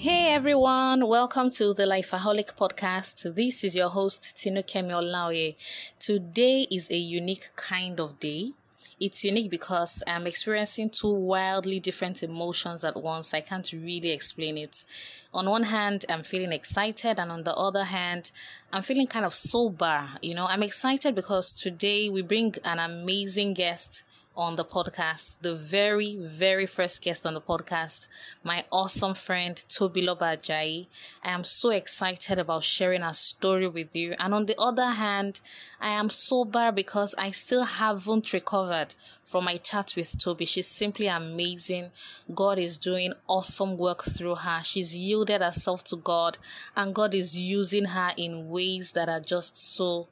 Hey everyone, welcome to the Lifeaholic podcast. This is your host Tinukemi Olaoye. Today is a unique kind of day. It's unique because I'm experiencing two wildly different emotions at once. I can't really explain it. On one hand, I'm feeling excited, and on the other hand, I'm feeling kind of sober. You know, I'm excited because today we bring an amazing guest on the podcast, the very, very first guest on the podcast, my awesome friend Tobiloba Ajayi. I am so excited about sharing our story with you. And on the other hand, I am sober because I still haven't recovered from my chat with Toby. She's simply amazing. God is doing awesome work through her. She's yielded herself to God, and God is using her in ways that are just so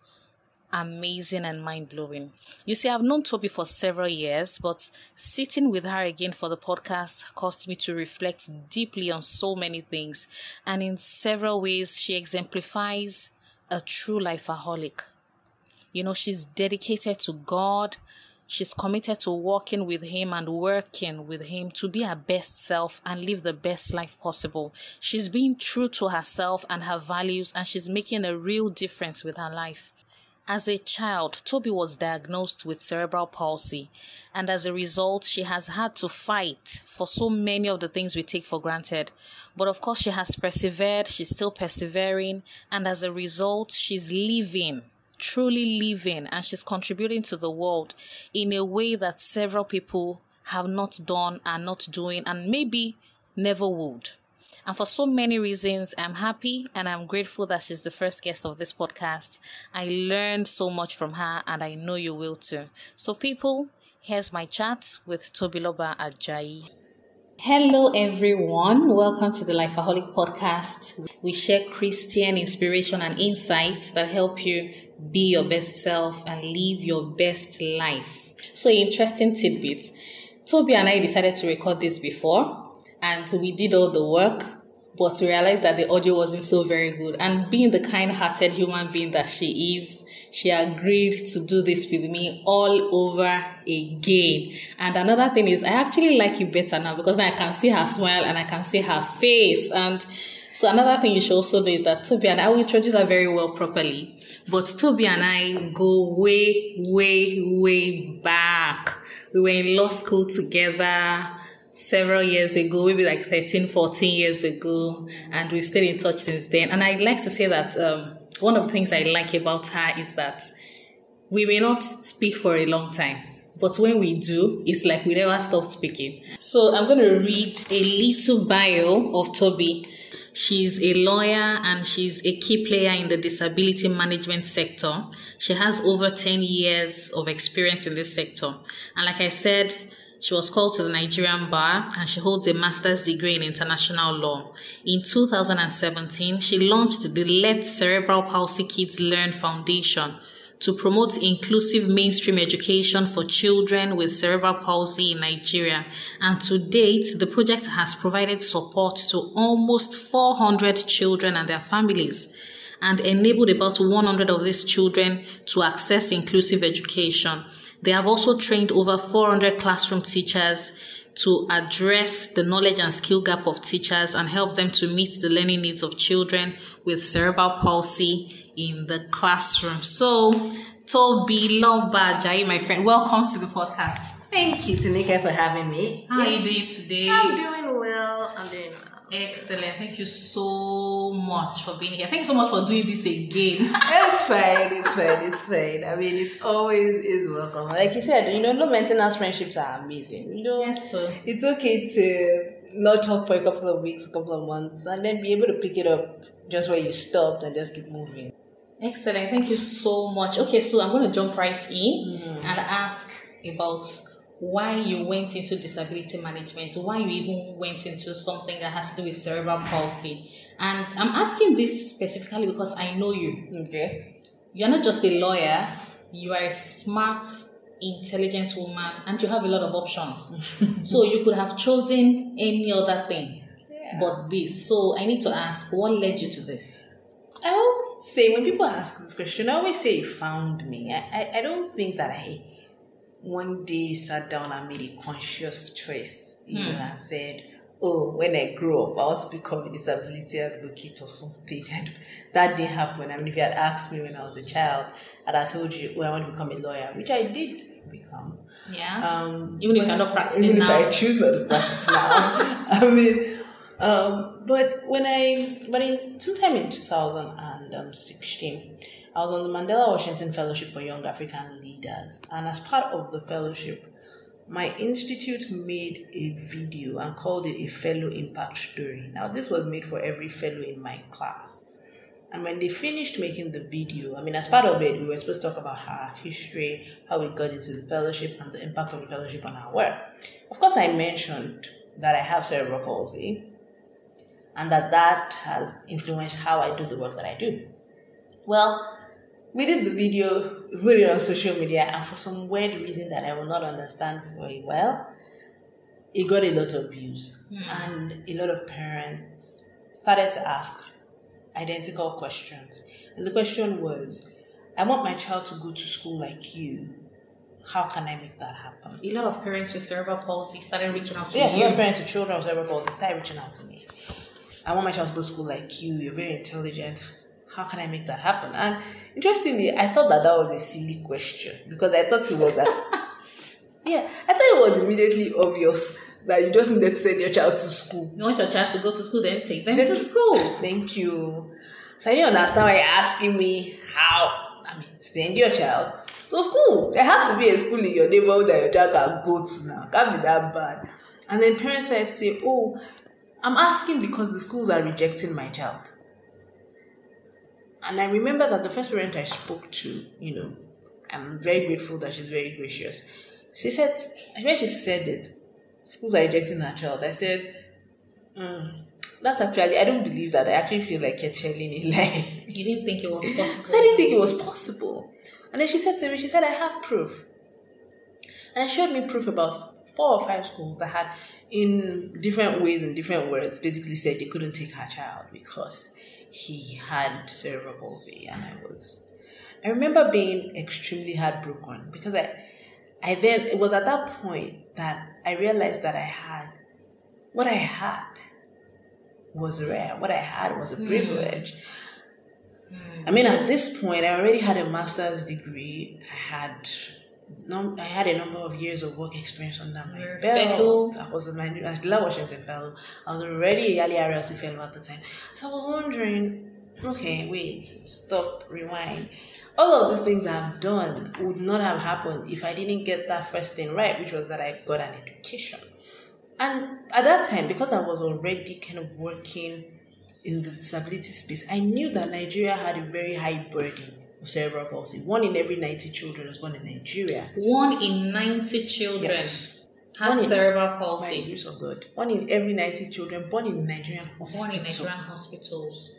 amazing and mind blowing. You see, I've known Toby for several years, but sitting with her again for the podcast caused me to reflect deeply on so many things. And in several ways, she exemplifies a true lifeaholic. You know, she's dedicated to God. She's committed to walking with Him and working with Him to be her best self and live the best life possible. She's being true to herself and her values, and she's making a real difference with her life. As a child, Toby was diagnosed with cerebral palsy, and as a result, she has had to fight for so many of the things we take for granted. But of course, she has persevered, she's still persevering, and as a result, she's living, truly living, and she's contributing to the world in a way that several people have not done, are not doing, and maybe never would. And for so many reasons, I'm happy and I'm grateful that she's the first guest of this podcast. I learned so much from her and I know you will too. So, people, here's my chat with Tobiloba Ajayi. Hello, everyone. Welcome to the Lifeaholic podcast. We share Christian inspiration and insights that help you be your best self and live your best life. So, interesting tidbit. Toby and I decided to record this before, and we did all the work but we realized that the audio wasn't so very good. And being the kind hearted human being that she is, she agreed to do this with me all over again. And another thing is, I actually like you better now because now I can see her smile and I can see her face. And so another thing you should also know is that Toby and I will introduce her very well properly. But Toby and I go way, way, way back. We were in law school together several years ago, maybe like 13, 14 years ago, and we've stayed in touch since then. And I'd like to say that um, one of the things I like about her is that we may not speak for a long time. But when we do, it's like we never stop speaking. So I'm going to read a little bio of Toby. She's a lawyer and she's a key player in the disability management sector. She has over 10 years of experience in this sector. And like I said, she was called to the Nigerian bar and she holds a master's degree in international law. In 2017, she launched the Let Cerebral Palsy Kids Learn Foundation to promote inclusive mainstream education for children with cerebral palsy in Nigeria. And to date, the project has provided support to almost 400 children and their families and enabled about 100 of these children to access inclusive education. They have also trained over 400 classroom teachers to address the knowledge and skill gap of teachers and help them to meet the learning needs of children with cerebral palsy in the classroom. So, Tobiloba my friend, welcome to the podcast. Thank you, Tinuke, for having me. How are you doing today? I'm doing well. I'm doing well. Excellent. Thank you so much for being here. Thank you so much for doing this again. it's fine. It's fine. It's fine. I mean, it's always is welcome. Like you said, you know, low maintenance friendships are amazing. You know, yes, sir. it's okay to not talk for a couple of weeks, a couple of months, and then be able to pick it up just where you stopped and just keep moving. Excellent. Thank you so much. Okay, so I'm going to jump right in mm-hmm. and ask about why you went into disability management, why you even went into something that has to do with cerebral palsy. And I'm asking this specifically because I know you. Okay. You're not just a lawyer, you are a smart, intelligent woman, and you have a lot of options. so you could have chosen any other thing yeah. but this. So I need to ask, what led you to this? I always say, when people ask this question, I always say, found me. I, I, I don't think that I one day sat down and made a conscious choice, you know, hmm. and said, oh, when I grow up, I want to become a disability advocate or something. And that didn't happen. I mean, if you had asked me when I was a child, and I told you, well, I want to become a lawyer, which I did become. Yeah. Um, even if you're not practicing even now. if I choose not to practice now. I mean, um, but when I, but in sometime in 2016, I was on the Mandela Washington Fellowship for Young African Leaders, and as part of the fellowship, my institute made a video and called it a fellow impact story. Now, this was made for every fellow in my class. And when they finished making the video, I mean, as part of it, we were supposed to talk about our history, how we got into the fellowship, and the impact of the fellowship on our work. Of course, I mentioned that I have cerebral palsy and that that has influenced how I do the work that I do. Well, we did the video, put it on social media, and for some weird reason that I will not understand very well, it got a lot of views. Hmm. And a lot of parents started to ask identical questions. And the question was, I want my child to go to school like you. How can I make that happen? A lot of parents with cerebral palsy started reaching out to me. Yeah, a lot of parents with children with cerebral palsy started reaching out to me. I want my child to go to school like you. You're very intelligent. How can I make that happen? And interestingly, I thought that that was a silly question because I thought it was that. yeah, I thought it was immediately obvious that you just needed to send your child to school. You want your child to go to school, then take them Then- to school. Thank you. So I didn't understand why you're asking me how. I mean, send your child to school. There has to be a school in your neighborhood that your child can go to now. Can't be that bad. And then parents started to say, "Oh, I'm asking because the schools are rejecting my child." And I remember that the first parent I spoke to, you know, I'm very grateful that she's very gracious. She said, when she said it, schools are rejecting her child. I said, mm, that's actually, I don't believe that. I actually feel like you're telling a lie. You didn't think it was possible. I didn't think it was possible. And then she said to me, she said, I have proof. And I showed me proof about four or five schools that had, in different ways, in different words, basically said they couldn't take her child because he had cerebral palsy. And I was, I remember being extremely heartbroken because I, I then, it was at that point that I realized that I had, what I had was rare. What I had was a hmm. privilege. Hmm. I mean, at this point, I already had a master's degree. I had I had a number of years of work experience under my You're belt. fellow. I was a Mandela Washington fellow. I was already a YALI RLC fellow at the time. So I was wondering, okay, wait, stop, rewind. All of these things I've done would not have happened if I didn't get that first thing right, which was that I got an education. And at that time, because I was already kind of working in the disability space, I knew that Nigeria had a very high burden of cerebral palsy. One in every 90 children is born in Nigeria. One in 90 children Yes. has One in- cerebral palsy. grace of God. One in every 90 children born in Nigerian One in. Nigerian hospitals.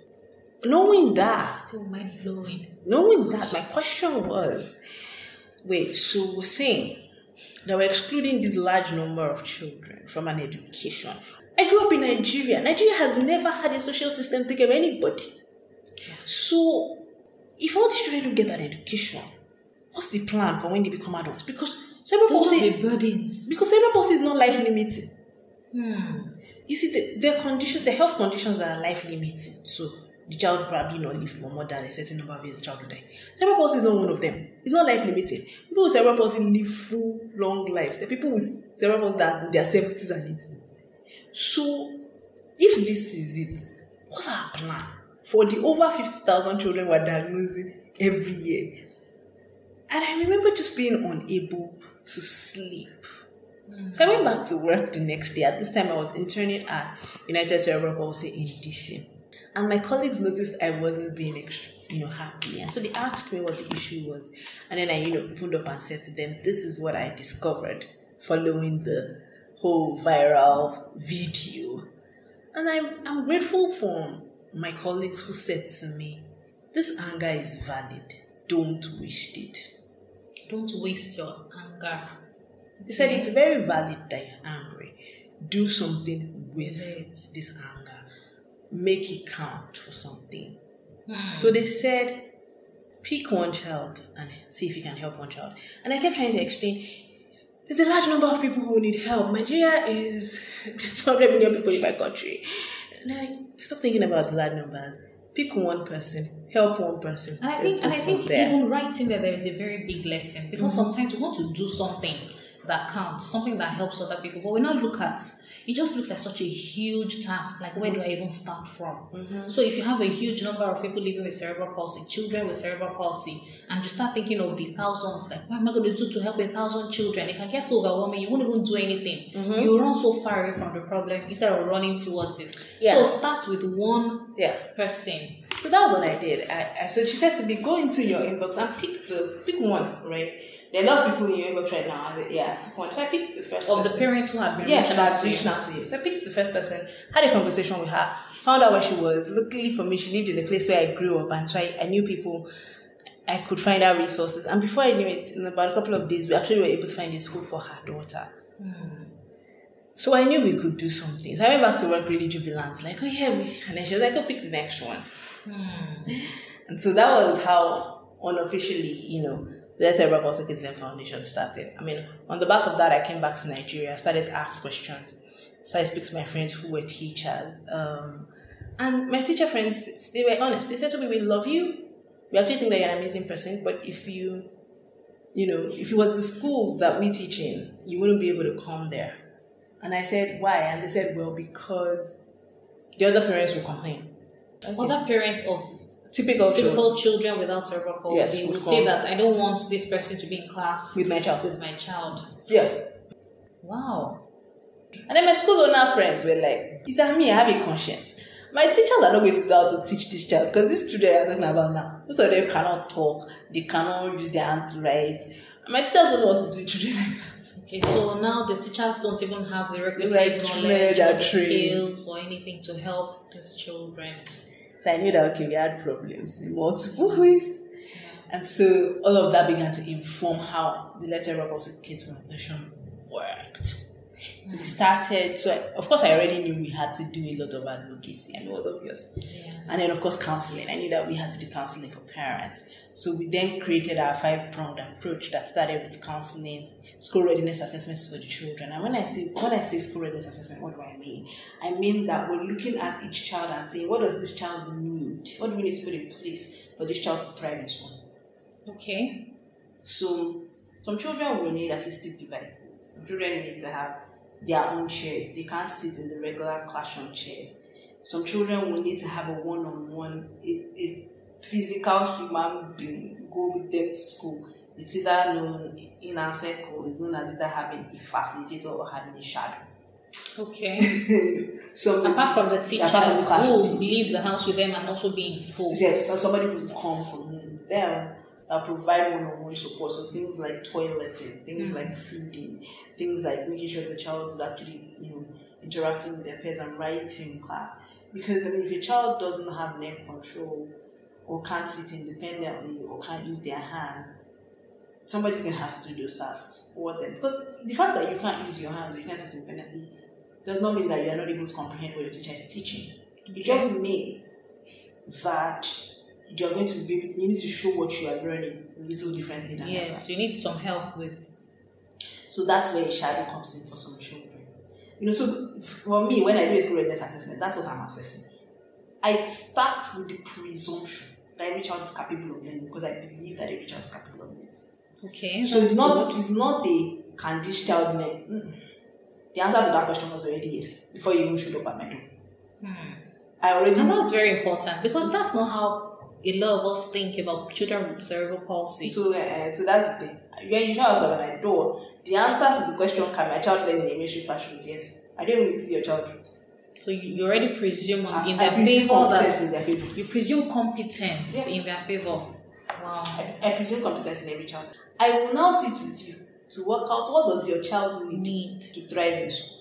Knowing that, Still mind blowing. knowing that, my question was, wait, so we're saying that we're excluding this large number of children from an education. I grew up in Nigeria. Nigeria has never had a social system take care of anybody. So, if all these children don't get an education, what's the plan for when they become adults? Because cerebral palsy, the burdens. because cerebral palsy is not life limiting. Hmm. You see, the, are conditions, the health conditions that are life limiting. So the child probably not live for more than a certain number of years, the child will die. Cerebral palsy is not one of them. It's not life limiting. People with cerebral palsy live full, long lives. The people with cerebral palsy that their 70s and 80s. So, if this is it, what's our plan for the over 50,000 children we're diagnosing every year? And I remember just being unable to sleep. So I went back to work the next day. At this time, I was interning at United Cerebral Palsy in DC. And my colleagues noticed I wasn't being extra, you know, happy. And so they asked me what the issue was. And then I, you know, opened up and said to them, this is what I discovered following the whole viral video. And I'm, I'm grateful for my colleagues who said to me, this anger is valid. Don't waste it. Don't waste your anger. They said it's very valid that you're angry. Do something with Right. this anger. Make it count for something. Hmm. So they said, pick one child and see if you can help one child. And I kept trying to explain. there's a large number of people who need help. Nigeria is 200 million people in my country. Like, stop thinking about the large numbers. Pick one person, help one person. And I think, and I think there. even right in there, there is a very big lesson because Mm-hmm. sometimes we want to do something that counts, something that helps other people, but we now look at it just looks like such a huge task. Like, where do I even start from? Mm-hmm. So, if you have a huge number of people living with cerebral palsy, children with cerebral palsy, and you start thinking of the thousands, like, what am I going to do to help a thousand children? It can get so overwhelming, you won't even do anything. Mm-hmm. You run so far away from the problem instead of running towards it. Yeah. So, start with one yeah. person. So that was what I did. I, I so she said to me, go into your inbox and pick the pick one, right? There are a lot of people in your inbox right now. Said, yeah, pick one. So I picked the first Of the parents who have been yeah, reaching that out to you. reached out to you. So I picked the first person, had a conversation with her, found out where she was. Luckily for me, she lived in the place where I grew up, and so I, I knew people. I could find out resources, and before I knew it, in about a couple of days, we actually were able to find a school for her daughter. So I knew we could do something. So I went back to work really jubilant, like, oh yeah, we, and then she was like, go pick the next one. Hmm. And so that was how unofficially, you know, Cerebral Palsy Kids Learn Foundation started. I mean, on the back of that, I came back to Nigeria, started to ask questions. So I speak to my friends who were teachers. Um, and my teacher friends, they were honest. They said to me, we love you. We actually think that you're an amazing person, but if you, you know, if it was the schools that we teach in, you wouldn't be able to come there. And I said, why? And they said, well, because the other parents will complain. Other parents of Typical, children typical children without cerebral palsy Yes, will would say that I don't want this person to be in class with my child. with my child. Yeah. Wow. And then my school owner friends were like, Is that me? I have a conscience. My teachers are not going to know how to teach this child because these children are talking about now. Most of them cannot talk, they cannot use their hand to write. My teachers don't know what to do with children like that. Okay, so now the teachers don't even have the requisite like knowledge knowledge or skills or anything to help these children. So I knew that okay, we had problems in multiple ways. And so all of that began to inform how the Letter Rebels Kids Foundation worked. So we started, so I, of course I already knew we had to do a lot of advocacy. and it was obvious. Yes. And then, of course, counseling. I knew that we had to do counseling for parents. So we then created our five pronged approach that started with counseling, school readiness assessments for the children. And when I say when I say school readiness assessment, what do I mean? I mean that we're looking at each child and saying, what does this child need? What do we need to put in place for this child to thrive in school? Okay. So some children will need assistive devices. Some children need to have their own chairs. They can't sit in the regular classroom chairs. Some children will need to have a one-on-one, a, a physical human being go with them to school. It's either known in our circle, it's known as either having a facilitator or having a shadow. Okay. so Apart from the teachers apart from the who will leave the house with them and also be in school. Yes, so somebody will come from them that provide one-on-one support. So things like toileting, things Mhm. like feeding, things like making sure the child is actually, you know, interacting with their peers and writing in class. Because I mean, if a child doesn't have neck control or can't sit independently or can't use their hands, somebody's gonna have to do those tasks for them. Because the fact that you can't use your hands, or you can't sit independently, does not mean that you are not able to comprehend what your teacher is teaching. It just means that you're going to be you need to show what you are learning a little differently than Yes, others. you need some help with. So that's where a shadow comes in for some children. You know, so for me, when I do a school readiness assessment, that's what I'm assessing. I start with the presumption that every child is capable of learning because I believe that every child is capable of learning. Okay. So it's not good. it's not the can this child learn? Mm-mm. The answer to that question was already yes before you even showed up at my door. Hmm. I already And that's very important because that's not how a lot of us think about children with cerebral palsy. So, uh, so that's the thing. When you show up at my door, the answer to the question, can my child learn in a mainstream classroom is yes. I don't to see your child. So you, already presume I, in their favor competence that in their favor. you presume competence Yeah. in their favor. Wow. I, I presume competence in every child. I will now sit with you to work out what does your child need Need. to thrive in school.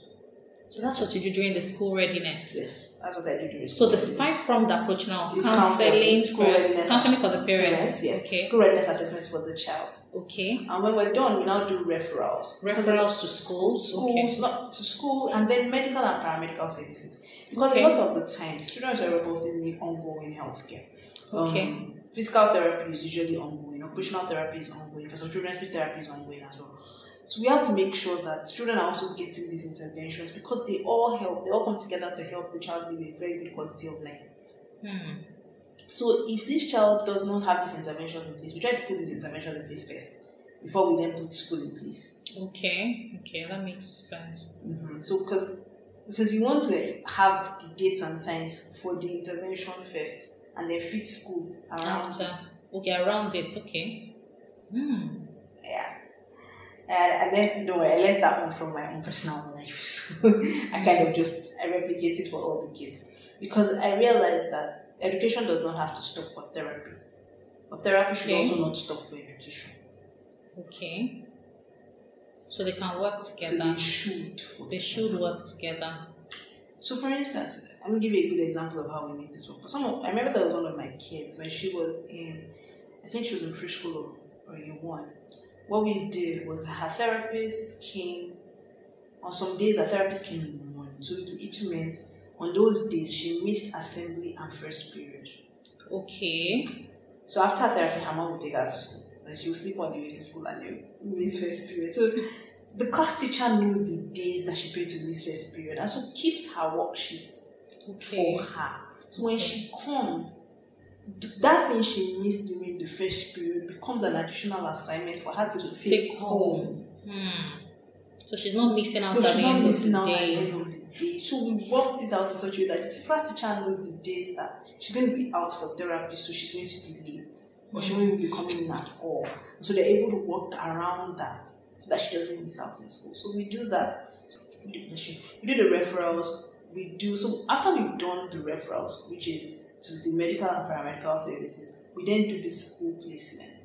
So that's what you do during the school readiness. Yes, that's what I do during school. So the five pronged approach now, Is counseling, school first, readiness counseling for the parents. yes, Okay. school readiness assessments for the child. Okay. And when we're done, we now do referrals. Referrals to school, schools. schools, Okay. not to school, and then medical and paramedical services. Because Okay. a lot of the times, students are palsy need ongoing healthcare. Um, Okay. Physical therapy is usually ongoing. Occupational therapy is ongoing. For some children, speech therapy is ongoing as well. So we have to make sure that children are also getting these interventions because they all help, they all come together to help the child live a very good quality of life. Hmm. So if this child does not have this intervention in place, we try to put this intervention in place first before we then put school in place. Okay. Okay, that makes sense. Mm-hmm. So because because you want to have the dates and times for the intervention first, and then fit school around. After. Okay, around it. Okay. Hmm. Yeah. And, and then worry, I learned that one from my own personal life. So I kind of just I replicate it for all the kids because I realized that education does not have to stop for therapy, but therapy should Okay. also not stop for education. Okay. So they can work together. So they should. They should work together. So, for instance, I'm gonna give you a good example of how we make this work. For some, of, I remember there was one of my kids when she was in, I think she was in preschool or, or year one. What we did was her therapist came. On some days, her therapist came in the morning. So it, it meant on those days she missed assembly and first period. Okay. So after therapy, her mom would take her to school. And she would sleep on the way to school and then miss first period. So the class teacher knows the days that she's going to miss first period and so keeps her worksheet Okay. for her. So when she comes, that thing she missed during the first period becomes an additional assignment for her to take, home. Hmm. So she's not missing out So at she's the not missing the out at the end of the day. So we worked it out in such a way that it's the class teacher knows the days that she's going to be out for therapy, so she's going to be late. Or she won't even be coming in at all. So they're able to work around that so that she doesn't miss out in school. So we do that. We do the referrals. We do so after we've done the referrals, which is to the medical and paramedical services, we then do the school placement.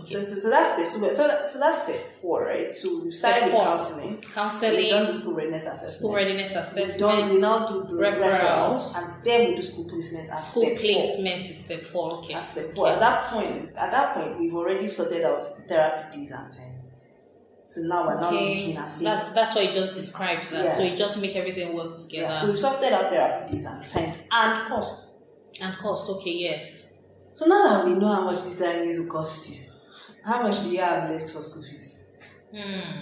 Okay. So, so, that's step so, so, that, so that's step four, right? So we've started with four. counseling. We've done the school readiness assessment. school readiness We've done, we now do the referrals. referrals, and then we do school placement at school step four. placement is step four. Okay. At step four. At that point, at that point, we've already sorted out therapy days and times. So now we're now Okay. looking at That's that's what you just described. That Yeah. so you just make everything work together yeah. So we've sorted out therapy days and times and cost. and cost. Okay. Yes. So now that we know how much this therapy is will cost you, how much do you have left for school fees? Hmm.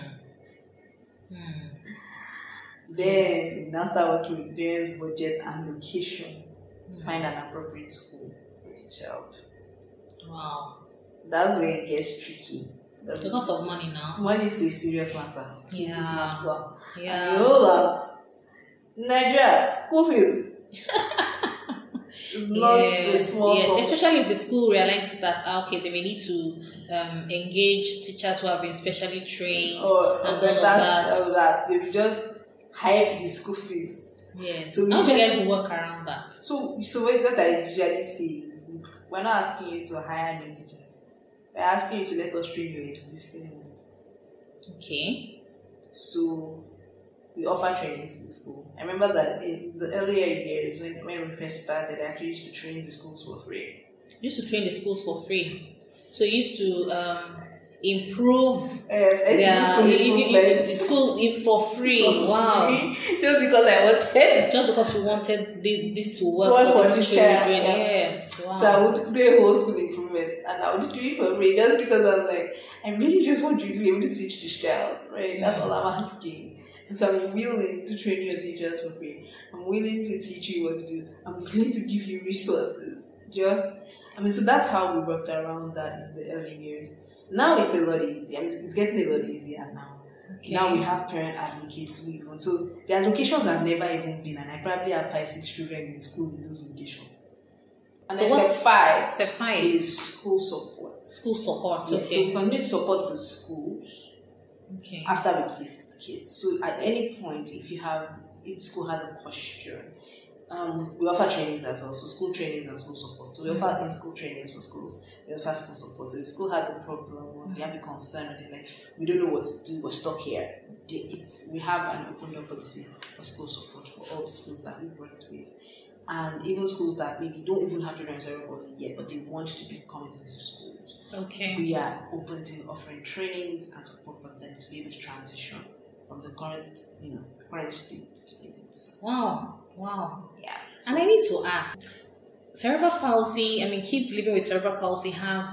Hmm. Then we now start working with parents' budget and location to find an appropriate school for the child. Wow. That's where it gets tricky. Because Because of money now. money is a serious matter. Yeah. It's matter. And Yeah. you know that Nigeria school fees is not yes, small yes. sum. especially if the school realizes that ah, okay, they may need to um, engage teachers who have been specially trained. Or and then of that's that. all that. They just hype the school fees. Yes. So How do you guys work around that? So, so what that I usually say is, we're not asking you to hire new teachers. We're asking you to let us train your existing ones. Okay. So we offer training to the school. I remember that in the earlier years when, when we first started, I actually used to train the schools for free. You used to train the schools for free. So you used to um, improve Yes, their school improvement. for free. For Wow. free, Just because I wanted. Just because you wanted thi- this to work work for for this child, yeah. Yes. Wow. So I would do a whole school improvement and I would do it for free just because I'm like, I really just want you to be able to teach this child, right? That's mm. all I'm asking. And so I'm willing to train your teachers for free. I'm willing to teach you what to do. I'm willing to give you resources. Just, I mean, so that's how we worked around that in the early years. Now it's a lot easier. I mean, it's getting a lot easier now. Okay. Now we have parent advocates who even so their locations have never even been, and I probably have five, six children in school in those locations. And So then step five Step five. is school support. School support. Yes, so Okay. we continue to support the schools Okay. after we place the kids. So at any point, if you have if school has a question, um, we offer trainings as well. So school trainings and school support. So we offer in school trainings for schools. We offer school support. So if school has a problem or they have a concern, they're like, we don't know what to do, we're stuck here. They, it's we have an open door policy for school support for all the schools that we've worked with. And even schools that maybe don't even have children cerebral yet, but they want to become inclusive schools Okay. we are open to offering trainings and support for them to be able to transition from the current, you know, current state to the next. Wow. Wow. Yeah. And I need to ask cerebral palsy, I mean, kids living with cerebral palsy have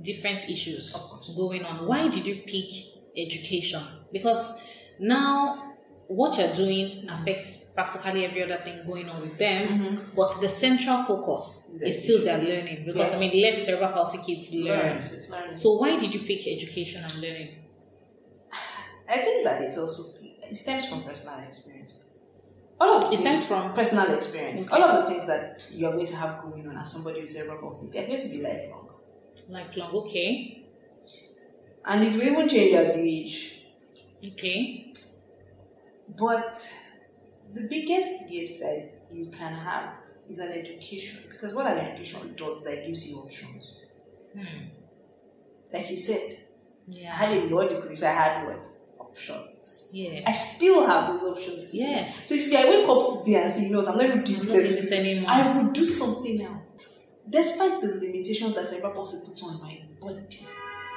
different issues going on. Why did you pick education because now what you're doing affects practically every other thing going on with them, Mhm. but the central focus Is is still their learning because Yeah. I mean, let cerebral palsy kids learn. Learn, so. So why did you pick education and learning? I think that it's also it stems from personal experience. All of It stems from personal experience. All of the things that you are going to have going on as somebody with cerebral palsy, they're going to be lifelong. lifelong. Okay, And it will even change as you age. okay, But the biggest gift that you can have is an education. Because what an education does is that it gives you options. hmm. Like you said, I had a law degree, so I had what? Options. yeah, I still have those options today. yes. So if I wake up today and say, you know what, I'm not even doing I'm this, anymore. I would do something else. Despite the limitations that cerebral palsy puts on my body,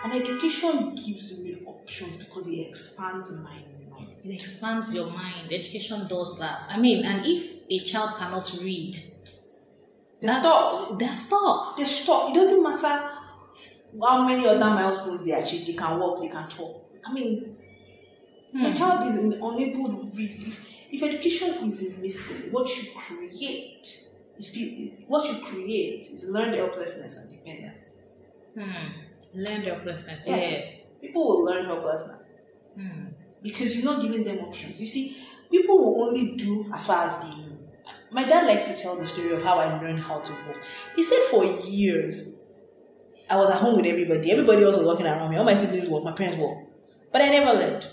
an education gives me options because it expands my mind. It expands your mind. Education does that. I mean, and if a child cannot read, They're that's- stuck. They're stuck. They're stuck. It doesn't matter how many other milestones they achieve. They can walk, they can talk. I mean, Hmm. a child is unable to read. If, if education is missing, what you create is what you create is learned helplessness and dependence. Hmm. Learn helplessness. Yeah. Yes. People will learn helplessness. Hmm. because you're not giving them options. You see, people will only do as far as they know. My dad likes to tell the story of how I learned how to walk. He said for years, I was at home with everybody. Everybody else was walking around me. All my siblings walk, my parents walk. But I never learned.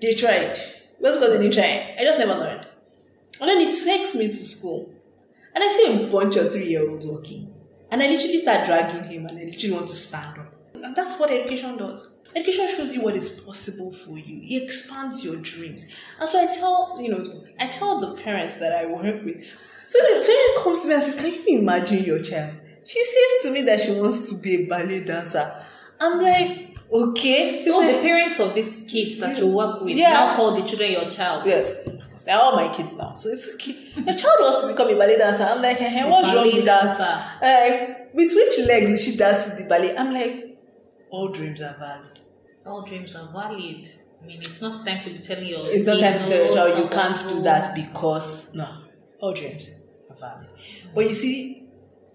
They tried. Just because they didn't try. I just never learned. And then he takes me to school. And I see a bunch of three year olds walking. And I literally start dragging him and I literally want to stand up. And that's what education does. Education shows you what is possible for you. It expands your dreams. And so I tell, you know, I tell the parents that I work with. So the parent comes to me and says, Can you imagine your child? She says to me that she wants to be a ballet dancer. I'm like, okay. So like, the parents of these kids that you work with Yeah. now call the children your child. Yes, because they're all my kids now, so it's okay. Your child wants to become a ballet dancer. I'm like, hey, what's wrong with that? dancer. Like, with which legs is she dancing the ballet? I'm like, all dreams are valid. All dreams are valid. I mean, it's not time to be telling your. It's not time to tell your child you can't possible." do that because no, all dreams are valid. But you see,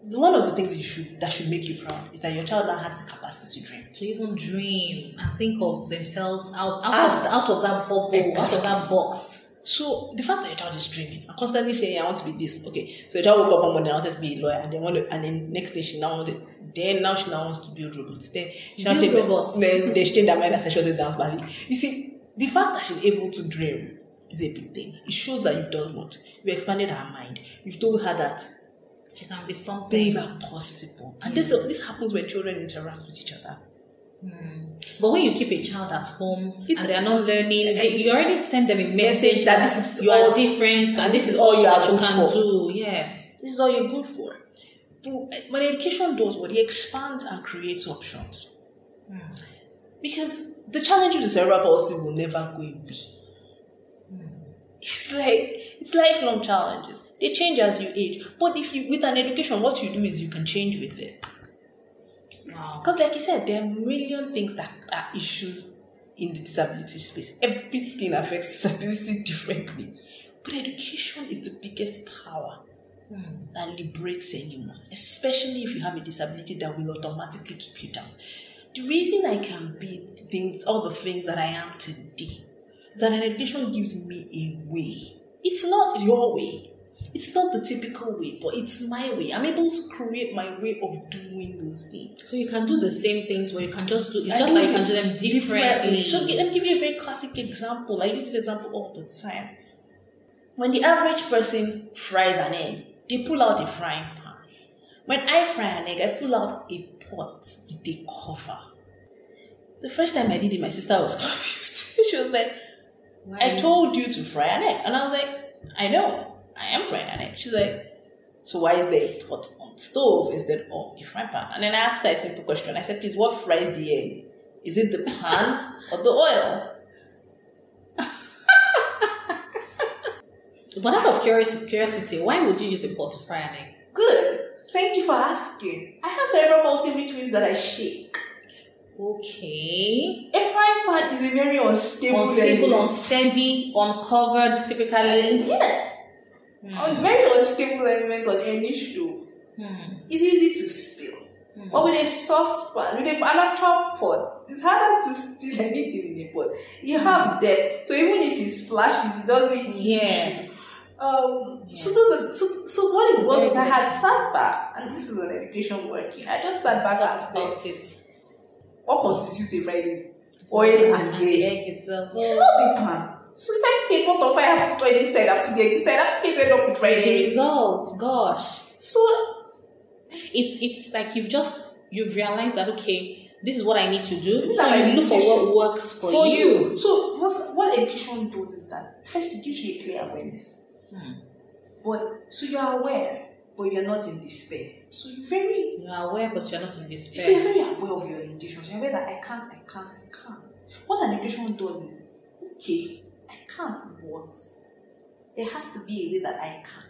one of the things you should that should make you proud is that your child now has the capacity to dream. To even dream and think of themselves out out, As- of, out of that bubble, out of that box. So the fact that your child is dreaming and constantly saying, "I want to be this," okay. So your child woke up one morning, I wanted to be a lawyer, and then one, and then next day she now wanted, then now she now wants to build robots. Then she now Build changed, robots. then they changed their mind and said she wants to dance ballet. You see, the fact that she's able to dream is a big thing. It shows that you've done what you've expanded her mind. You've told her that She can be something. things are possible, and this this happens when children interact with each other. Hmm. But when you keep a child at home It's- and they are not learning, Eh, you already send them a message that, this is you all- are different and this is all you are you good can for. do. Yes. This is all you're good for. But when education does what it expands and creates options. Hmm. Because the challenge with the cerebral palsy will never go away. It's like it's lifelong challenges. They change as you age. But if you with an education, what you do is you can change with it. Wow. Because like you said, there are a million things that are issues in the disability space. Everything affects disability differently. But education is the biggest power Hmm. that liberates anyone, especially if you have a disability that will automatically keep you down. The reason I can be things, all the things that I am today, that an education gives me a way. It's not your way. It's not the typical way, but it's my way. I'm able to create my way of doing those things. So you can do the same things, but you can just do. It's I just like you it can do them differently. So let me give you a very classic example. I use this example all the time. When the average person fries an egg, they pull out a frying pan. When I fry an egg, I pull out a pot with a cover. The first time I did it, my sister was confused. she was like, I told you to fry an egg. And I was like, I know, I am frying an egg. She's like, so why is there a pot on the stove instead of a frying pan? And then I asked her a simple question. I said, please, what fries the egg? Is it the pan or the oil? But out of curiosity, why would you use a pot to fry an egg? Good. Thank you for asking. I have cerebral palsy, which means that I shake. Okay. A frying pan is a very unstable, Unstable, unsteady, uncovered, typically. Yes, a Hmm. very unstable element on any stove. Hmm. It's easy to spill. Hmm. But with a saucepan, with an actual pot, it's harder to spill anything in a pot. You have depth, so even if it splashes, it doesn't. Yes. Um, so those are, so, so what it was was I had sat back, and this was an education working. I just sat back and thought, it. What constitutes a fried? Oil and the egg. itself. It's not the pan. So if I a pot of fire, I put oil inside, I put the egg inside, I'm still end up with fried The egg. result, gosh. So It's it's like you've just you've realized that okay, this is what I need to do. These so are my you look for limitations. what works for, for you. you. So what, what education does is that first it gives you a clear awareness. Hmm. But so you're aware, but you're not in despair. So you're very You are aware, but you're not in despair. so you're very aware of your limitations. You're aware that I can't, I can't, I can't. What an education does is okay, I can't, but there has to be a way that I can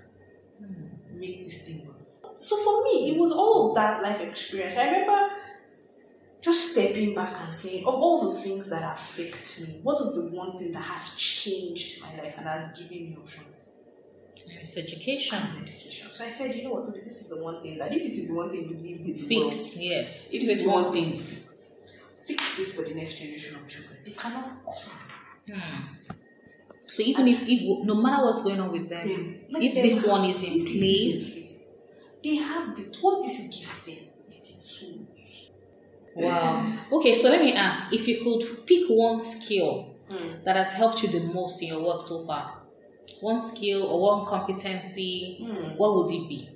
Hmm. make this thing work. So for me, it was all of that life experience. I remember just stepping back and saying, of all the things that affect me, what is the one thing that has changed my life and has given me options? It's education. As education. So I said, you know what, this is the one thing that if this is the one thing you leave with the world, Fix, yes. if If this it's is the one thing. fix, fix this for the next generation of children. They cannot come. Hmm. So even if, if no matter what's going on with them, Them. If them this one is in place, they have the what this gives them is the tools. wow. Okay, so let me ask: if you could pick one skill Mm. that has helped you the most in your work so far, one skill or one competency, Mm. what would it be?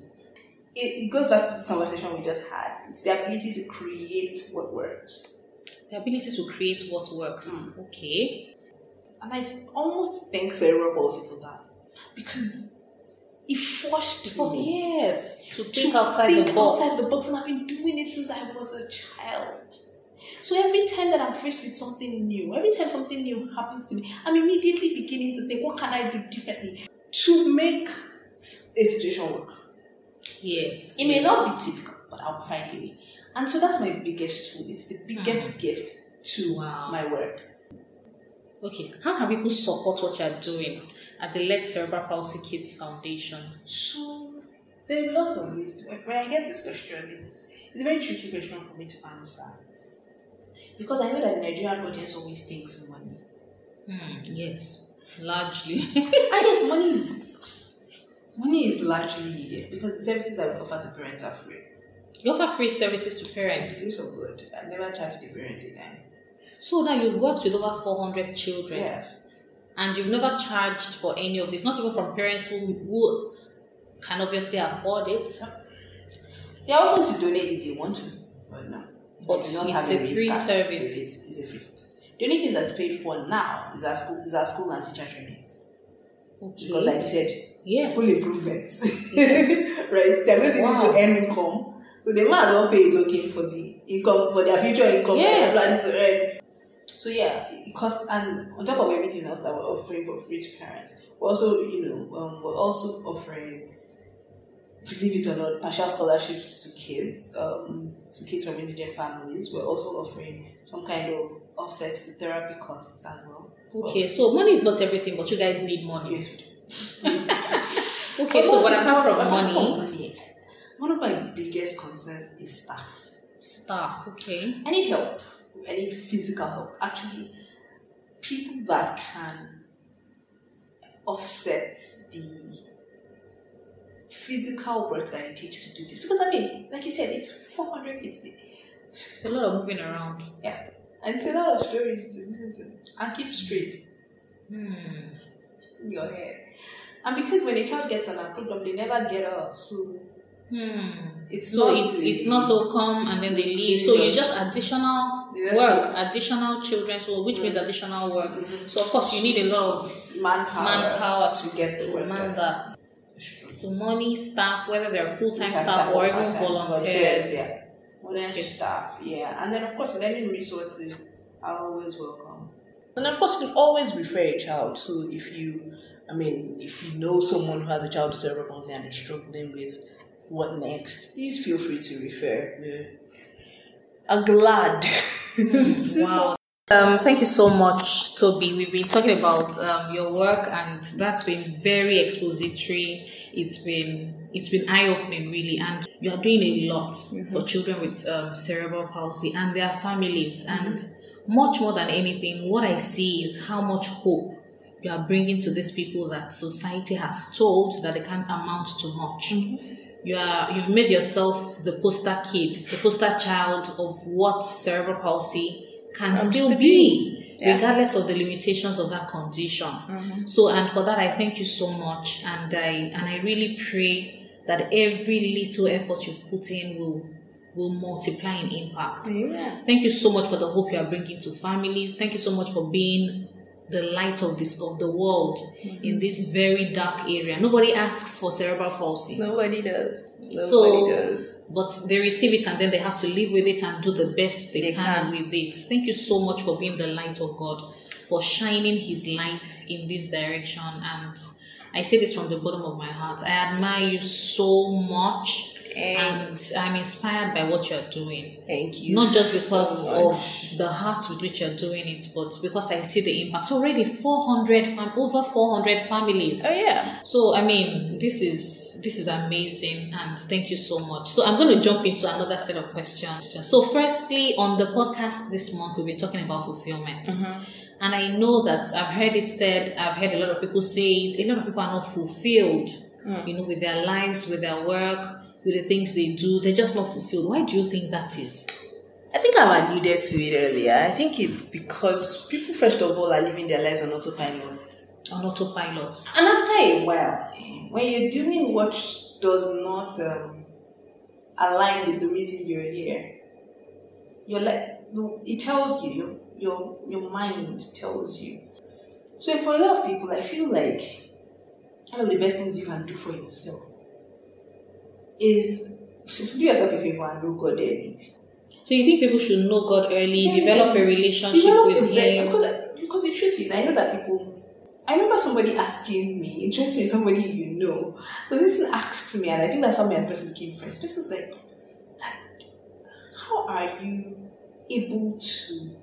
it, it goes back to this conversation we just had. It's the ability to create what works. The ability to create what works. Mm. Okay. And I almost thank cerebral palsy for that. Because it forced Because me yes, to to think outside think the box. outside the box. And I've been doing it since I was a child. So every time that I'm faced with something new, every time something new happens to me, I'm immediately beginning to think, what can I do differently to make a situation work? Yes. It may not be typical, but I'll find a way. And so that's my biggest tool. It's the biggest gift to Wow. my work. Okay. How can people support what you're doing at the Let Cerebral Palsy Kids Foundation? So there are a lot of ways to when I get this question, it's, it's a very tricky question for me to answer. Because I know that the Nigerian audience always thinks money. Hmm. Yes. Largely. I guess money is money is largely needed because the services that we offer to parents are free. you offer free services to It's parents. really so good. I never charged the parent a dime. So now you've worked with over 400 children. Yes. And you've never charged for any of this, not even from parents who, who can obviously afford it. They're open to donate if they want to, but. Do not it's have a free card. service. It's a, it's, a free service. The only thing that's paid for now is our school, is our school and teacher training. Okay. Because, like you said, yes. school improvements, Yes. right? They're going to Wow. it to earn income, so they might as well pay it okay for the income for their future income Yes. that they're planning to earn. So yeah, it costs, and on top of everything else that we're offering for free to parents, we're also, you know, um, we're also offering, believe it or not, partial scholarships to kids, um, to kids from indigent families. We're also offering some kind of offsets to therapy costs as well. Okay, so money is not everything, but you guys need money. Yes, we do. Okay, so most but apart from money, money, one of my biggest concerns is staff. staff. Okay. I need help. I need physical help. Actually, people that can offset the physical work that it takes to do this. Because I mean, like you said, it's 400 kids. It's a lot of moving around. Yeah. And it's a lot of stories to listen to and keep straight Hmm. in your head. And because when a child gets on a program, they never get up. So Hmm. it's So not it's it's not all come and then they leave. So you just additional just work, additional children. So which means additional work. Mhm. So of course you need a lot of manpower, manpower to get the work man that. So money, staff, whether they're full time Full-time staff or even part-time volunteers. yeah. Volunteer Okay. staff, yeah. And then of course learning resources are always welcome. And of course you can always refer a child. So if you I mean, if you know someone who has a child with cerebral palsy and is struggling with what next, please feel free to refer. We're, are glad. Wow. Um, thank you so much, Toby. We've been talking about um, your work, and that's been very expository. It's been it's been eye opening, really, and you are doing a lot for children with um, cerebral palsy and their families. And much more than anything, what I see is how much hope you are bringing to these people that society has told that they can't amount to much. You are you've made yourself the poster kid, the poster child of what cerebral palsy can Comes still to be, be. Yeah. regardless of the limitations of that condition. Mm-hmm. So, and for that, I thank you so much, and I and I really pray that every little effort you've put in will will multiply in impact. Yeah. Thank you so much for the hope you are bringing to families. Thank you so much for being the light of this of the world in mm-hmm. this very dark area. Nobody asks for cerebral palsy. Nobody does. Nobody So- does. but they receive it and then they have to live with it and do the best they, They can, can. with it. Thank you so much for being the light of God, for shining His light in this direction. And I say this from the bottom of my heart. I admire you so much, and Thanks. I'm inspired by what you're doing. Thank you. Not just because much. of the heart with which you're doing it, but because I see the impact. So already 400 fam- over 400 families. Oh yeah. So I mean, this is this is amazing, and thank you so much. So I'm going to jump into another set of questions. So firstly, on the podcast this month, we've been talking about fulfillment, mm-hmm. And I know that I've heard it said, I've heard a lot of people say it. A lot of people are not fulfilled, Mm. you know, with their lives, with their work, with the things they do. They're just not fulfilled. Why do you think that is? I think I've alluded to it earlier. I think it's because people, first of all, are living their lives on autopilot. On autopilot. And after a while, when you're doing what does not um, align with the reason you're here, you're like it tells you your your mind tells you. So for a lot of people, I feel like one of the best things you can do for yourself is to do yourself a favor and know God early. So you think people should know God early, Yeah, develop a relationship Develop with a Him? because because the truth is, I know that people. I remember somebody asking me, interesting, somebody you know. The person asked me, and I think that's how me and person became friends. The person's like, "Dad, how are you able to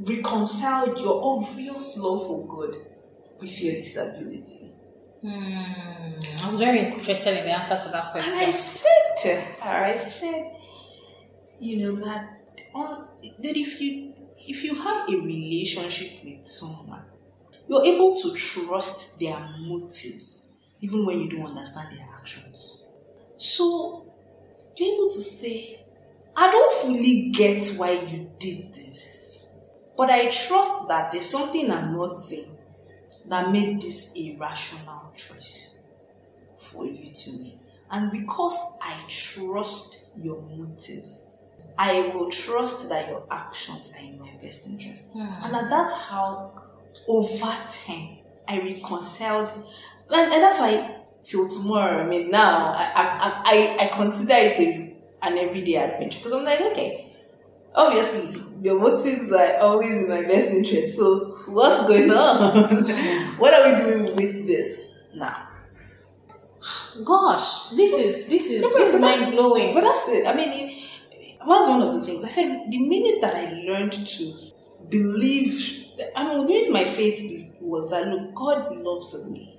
reconcile your obvious love for God with your disability?" Hmm, I was very interested in the answer to that question. And I said to her, I said, you know that on that if you if you have a relationship with someone, you're able to trust their motives, even when you don't understand their actions. So you're able to say, I don't fully get why you did this, but I trust that there's something I'm not saying that made this a rational choice for you to make. And because I trust your motives, I will trust that your actions are in my best interest. Hmm. And that's how, over time, I reconciled. And, and that's why, till tomorrow, I mean, now, I, I, I, I consider it a, an everyday adventure. Because I'm like, okay, obviously, your motives are always in my best interest. So, what's going on? what are we doing with this now? Gosh, this is this is No, this is mind blowing. But that's it. I mean, it, that's one of the things. I said the minute that I learned to believe, I mean, minute my faith was that look, God loves me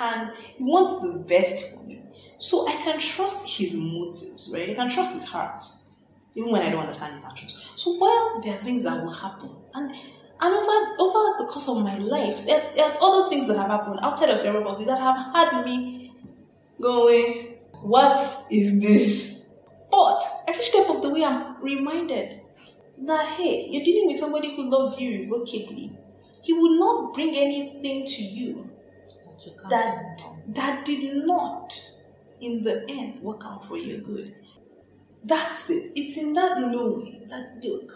and He wants the best for me, so I can trust His motives, right? I can trust His heart, even when I don't understand His actions. So while there are things that will happen, and and over over the course of my life, there, there are other things that have happened outside of cerebral palsy that have had me going, what is this? But every step of the way, I'm reminded that hey, you're dealing with somebody who loves you irrevocably. He will not bring anything to you that that did not, in the end, work out for your good. That's it. It's in that knowing that look,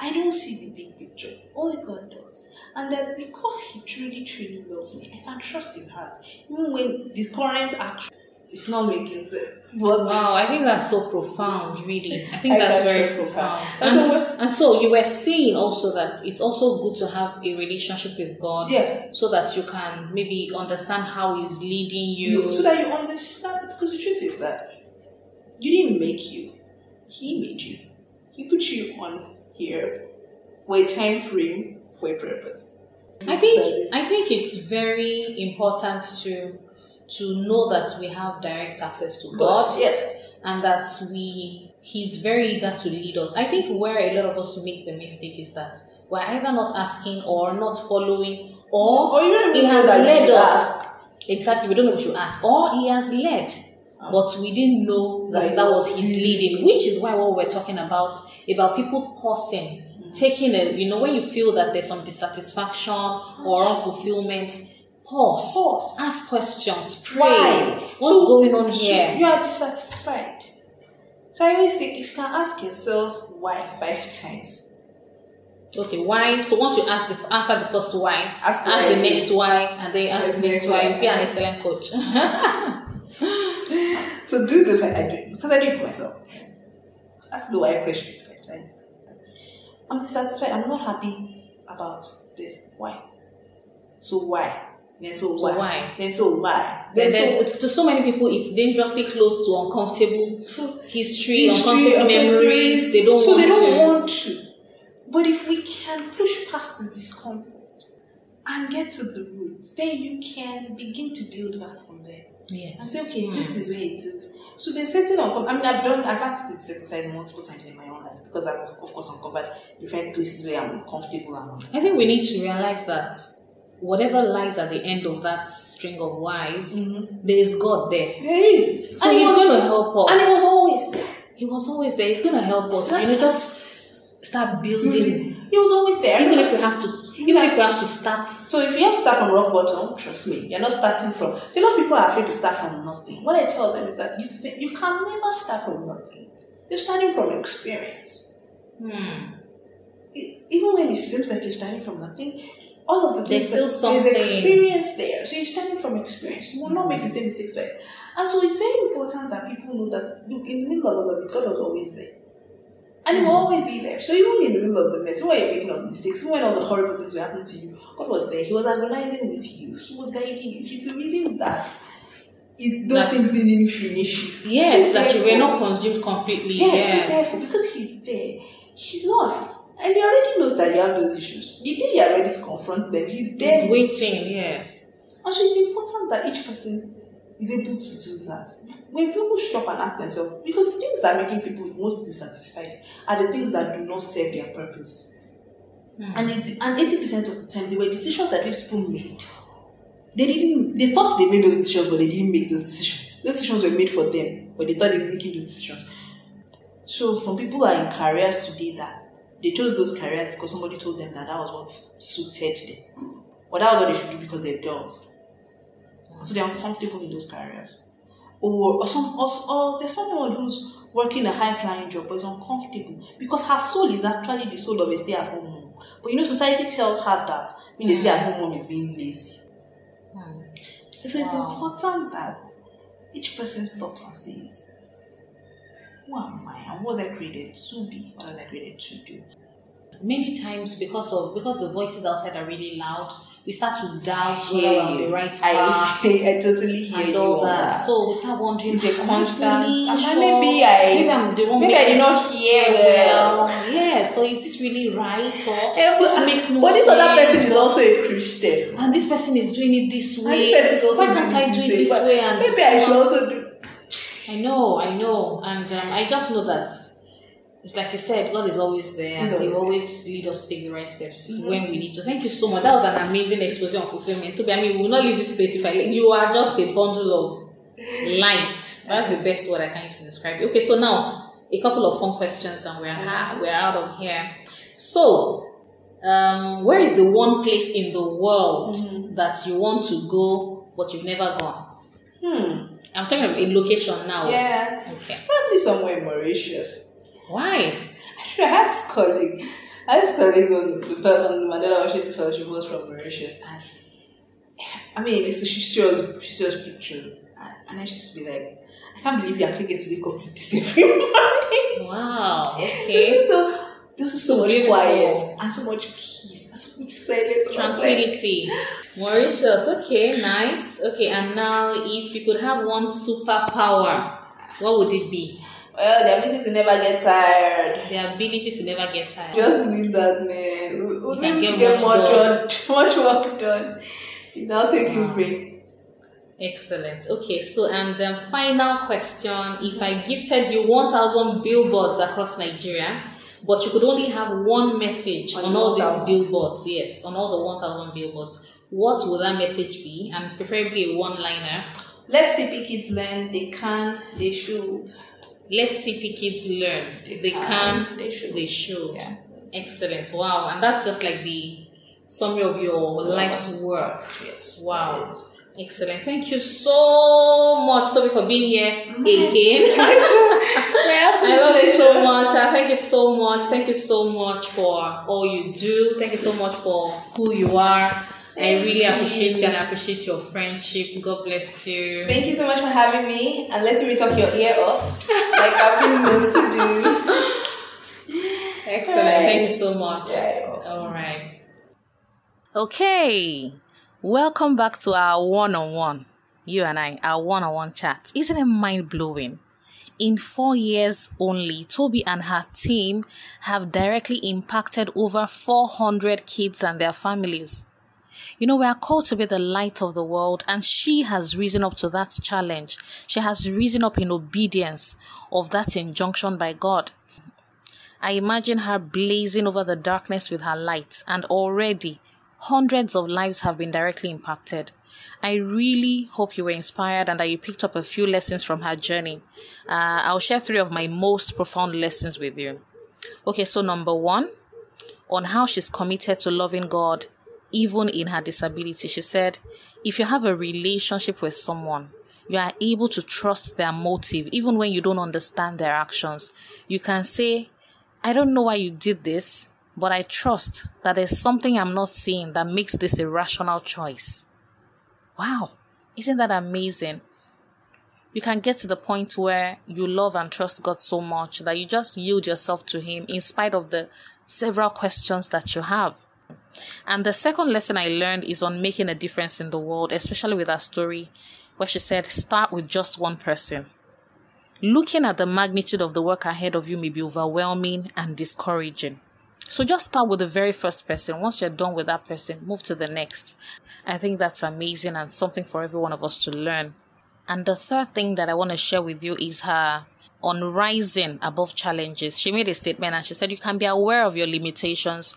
I don't see the big picture. Only God does. And that because He truly, truly loves me, I can trust His heart. Even when the current action is not making sense. But Wow, I think that's so profound, really. I think I that's very profound. And, And so and so you were saying also that it's also good to have a relationship with God Yes. so that you can maybe understand how He's leading you. you, so that you understand because the truth is that you didn't make you he made you He put you on here for a time frame for a purpose. I think I think it's very important to to know that we have direct access to God, God, yes. and that we He's very eager to lead us. I think where a lot of us make the mistake is that we're either not asking or not following, or Or you He has led us. ask. Exactly, we don't know what to ask, or He has led. But we didn't know that that was his leading, which is why what we're talking about about people pausing, mm-hmm. taking a you know when you feel that there's some dissatisfaction or unfulfillment, pause, Pause. ask questions, pray. Why? What's So- going on so here? you are dissatisfied. So I always think if you can ask yourself why five times, Okay, why? So once you ask the answer the first why, Ask ask, the next why, and then ask the next why. why. You'll be an excellent coach. so do the I do it because I do it for myself. Ask the why question times. I'm dissatisfied. I'm not happy about this. Why? So why? Then so, So why? why? Then so why? then, Then then so to so many people, it's dangerously close to uncomfortable so history, history, uncomfortable memories. They don't so want they don't to. want to. But if we can push past the discomfort and get to the roots, then you can begin to build back from there Yes. and say, okay, Hmm. this is where it is. So there's certain uncom- I mean, I've done, I've had this exercise multiple times in my own life because I've of course uncovered different places where I'm comfortable and I think we need to realize that whatever lies at the end of that string of whys, Mhm. there is God there. there is, So and, He's going to help us. and He was always there. He was always there. He's going to help us. You know, just start building. He was always there. Even if we have to, even if you have to start. So if you have to start from rock bottom, trust me, you're not starting from. So a lot of people are afraid to start from nothing. What I tell them is that you think you can never start from nothing. You're starting from experience. Hmm. E- Even when it seems like you're starting from nothing, all of the There's things still that- something. there's experience there. So you're starting from experience. You will not make the same mistakes twice. And so it's very important that people know that look in the middle of it, God was always there. And he will Mhm. always be there. So even in the middle of the mess, when you're making all the mistakes, even when all the horrible things were happening to you, God was there. He was agonizing with you. He was guiding you. He's the reason that it, those That- things didn't finish you. Yes, So that you were not consumed completely. Yes, so therefore, because he's there, he's not. And he already knows that you have those issues. The day you're ready to confront them, he's there. He's waiting. Yes. And so it's important that each person is able to do that. When people stop and ask themselves, because the things that are making people most dissatisfied are the things that do not serve their purpose. Hmm. And it, and eighty percent of the time, they were decisions that these people made. They didn't. They thought they made those decisions, but they didn't make those decisions. Those decisions were made for them, but they thought they were making those decisions. So, some people are in careers today that they chose those careers because somebody told them that that was what suited them, or that was what they should do because they're girls. So they're uncomfortable in those careers. Or, or some or, or there's someone who's working a high flying job but is uncomfortable because her soul is actually the soul of a stay at home mom. But you know, society tells her that being a stay at home mom is being lazy. Hmm. So it's important that each person stops and says, Who am I? And what was I created to be? What was I created to do? Many times, because of because the voices outside are really loud, we start to doubt whether we're on the right I, path. I I totally hear and you all that. that. So we start wondering, It's a constant- really am sure? maybe I- maybe I'm the one maybe I did not hear it well." Yeah. So is this really right? Or this but- makes no but this sense. other person is also a Christian. and this person is doing it this way. And way. this person is also Why can't I do it this but way? And maybe I should also do. I know, I know, and um, I just know that it's like you said, God is always there, He's and He always there. always lead us to take the right steps Mhm. when we need to. Thank you so much. That was an amazing explosion of fulfillment. To be, I mean, we will not leave this place if I. You are just a bundle of light. That's the best word I can use to describe you. Okay, so now a couple of fun questions, and we're ha- we're out of here. So, um, where is the one place in the world Mhm. that you want to go but you've never gone? Hmm. I'm talking about a location now. Yeah. Okay. Probably somewhere in Mauritius. Why? I this colleague. I this colleague on the, on the Mandela Washington Fellowship was from Mauritius. And I mean, so she shows, she shows pictures. And, and I used to be like, I can't believe you actually get to wake up to this every morning. Wow. Okay. so, there's so much Beautiful. quiet and so much peace and so much silence. And I was like, Tranquility. Mauritius. Okay. Nice. Okay. And now, if you could have one superpower, what would it be? Well, the ability to never get tired. The ability to never get tired. Just need that, man. We, we can need get to get much done. Much work done. Without taking Wow. breaks. Excellent. Okay, so and um, final question: If I gifted you one thousand billboards across Nigeria, but you could only have one message On on, the all these billboards, yes, on all the one thousand billboards, what would that message be? And preferably a one-liner. Let CP kids learn. They can. They should. Let CP kids learn. They They can, can. they should. They should. Yeah. Excellent. Wow. And that's just like the summary of your life's work. Yes. Wow. Yes. Excellent. Thank you so much, Toby, for being here again. I love you so much. I thank you so much. Thank you so much for all you do. Thank you so much for who you are. I really appreciate you. and I appreciate your friendship. God bless you. Thank you so much for having me and letting me talk your ear off, like I've been known to do. Excellent. Thank you so much. Yeah. All right. Okay. Welcome back to our one on one. You and I, our one on one chat. Isn't it mind blowing? In four years only, Toby and her team have directly impacted over 400 kids and their families. You know, we are called to be the light of the world, and she has risen up to that challenge. She has risen up in obedience of that injunction by God. I imagine her blazing over the darkness with her light, and already hundreds of lives have been directly impacted. I really hope you were inspired and that you picked up a few lessons from her journey. Uh, I'll share three of my most profound lessons with you. Okay, so number one, on how she's committed to loving God even in her disability. She said, if you have a relationship with someone, you are able to trust their motive even when you don't understand their actions. You can say, I don't know why you did this, but I trust that there's something I'm not seeing that makes this a rational choice. Wow, isn't that amazing? You can get to the point where you love and trust God so much that you just yield yourself to Him in spite of the several questions that you have. And the second lesson I learned is on making a difference in the world, especially with her story, where she said, start with just one person. Looking at the magnitude of the work ahead of you may be overwhelming and discouraging. So just start with the very first person. Once you're done with that person, move to the next. I think that's amazing and something for every one of us to learn. And the third thing that I want to share with you is her on rising above challenges. She made a statement and she said, You can be aware of your limitations,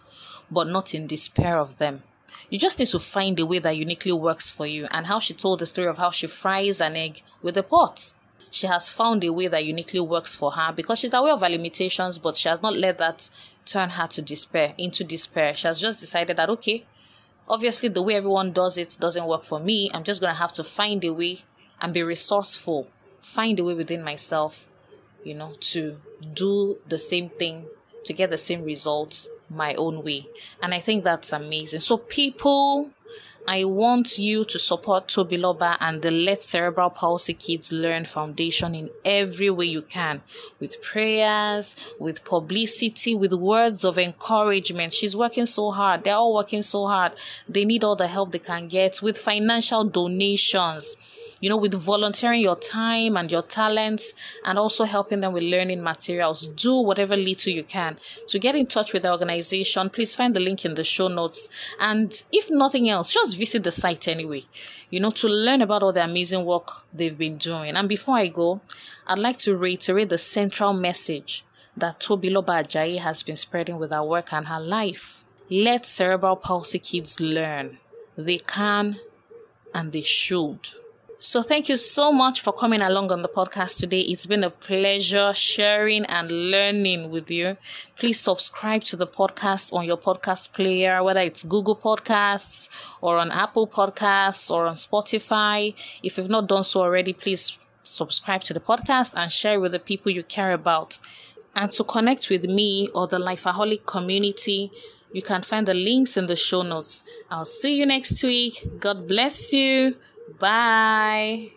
but not in despair of them. You just need to find a way that uniquely works for you. And how she told the story of how she fries an egg with a pot. She has found a way that uniquely works for her because she's aware of her limitations, but she has not let that turn her to despair, into despair. She has just decided that, okay, obviously the way everyone does it doesn't work for me. I'm just going to have to find a way and be resourceful, find a way within myself, you know, to do the same thing, to get the same results my own way. And I think that's amazing. So, people, I want you to support Tobiloba and the Let Cerebral Palsy Kids Learn Foundation in every way you can with prayers, with publicity, with words of encouragement. She's working so hard. They're all working so hard. They need all the help they can get with financial donations you know, with volunteering your time and your talents and also helping them with learning materials. Do whatever little you can. To get in touch with the organization, please find the link in the show notes. And if nothing else, just visit the site anyway, you know, to learn about all the amazing work they've been doing. And before I go, I'd like to reiterate the central message that Tobiloba Ajayi has been spreading with her work and her life. Let cerebral palsy kids learn. They can and they should. So, thank you so much for coming along on the podcast today. It's been a pleasure sharing and learning with you. Please subscribe to the podcast on your podcast player, whether it's Google Podcasts or on Apple Podcasts or on Spotify. If you've not done so already, please subscribe to the podcast and share it with the people you care about. And to connect with me or the Lifeaholic community, you can find the links in the show notes. I'll see you next week. God bless you. Bye.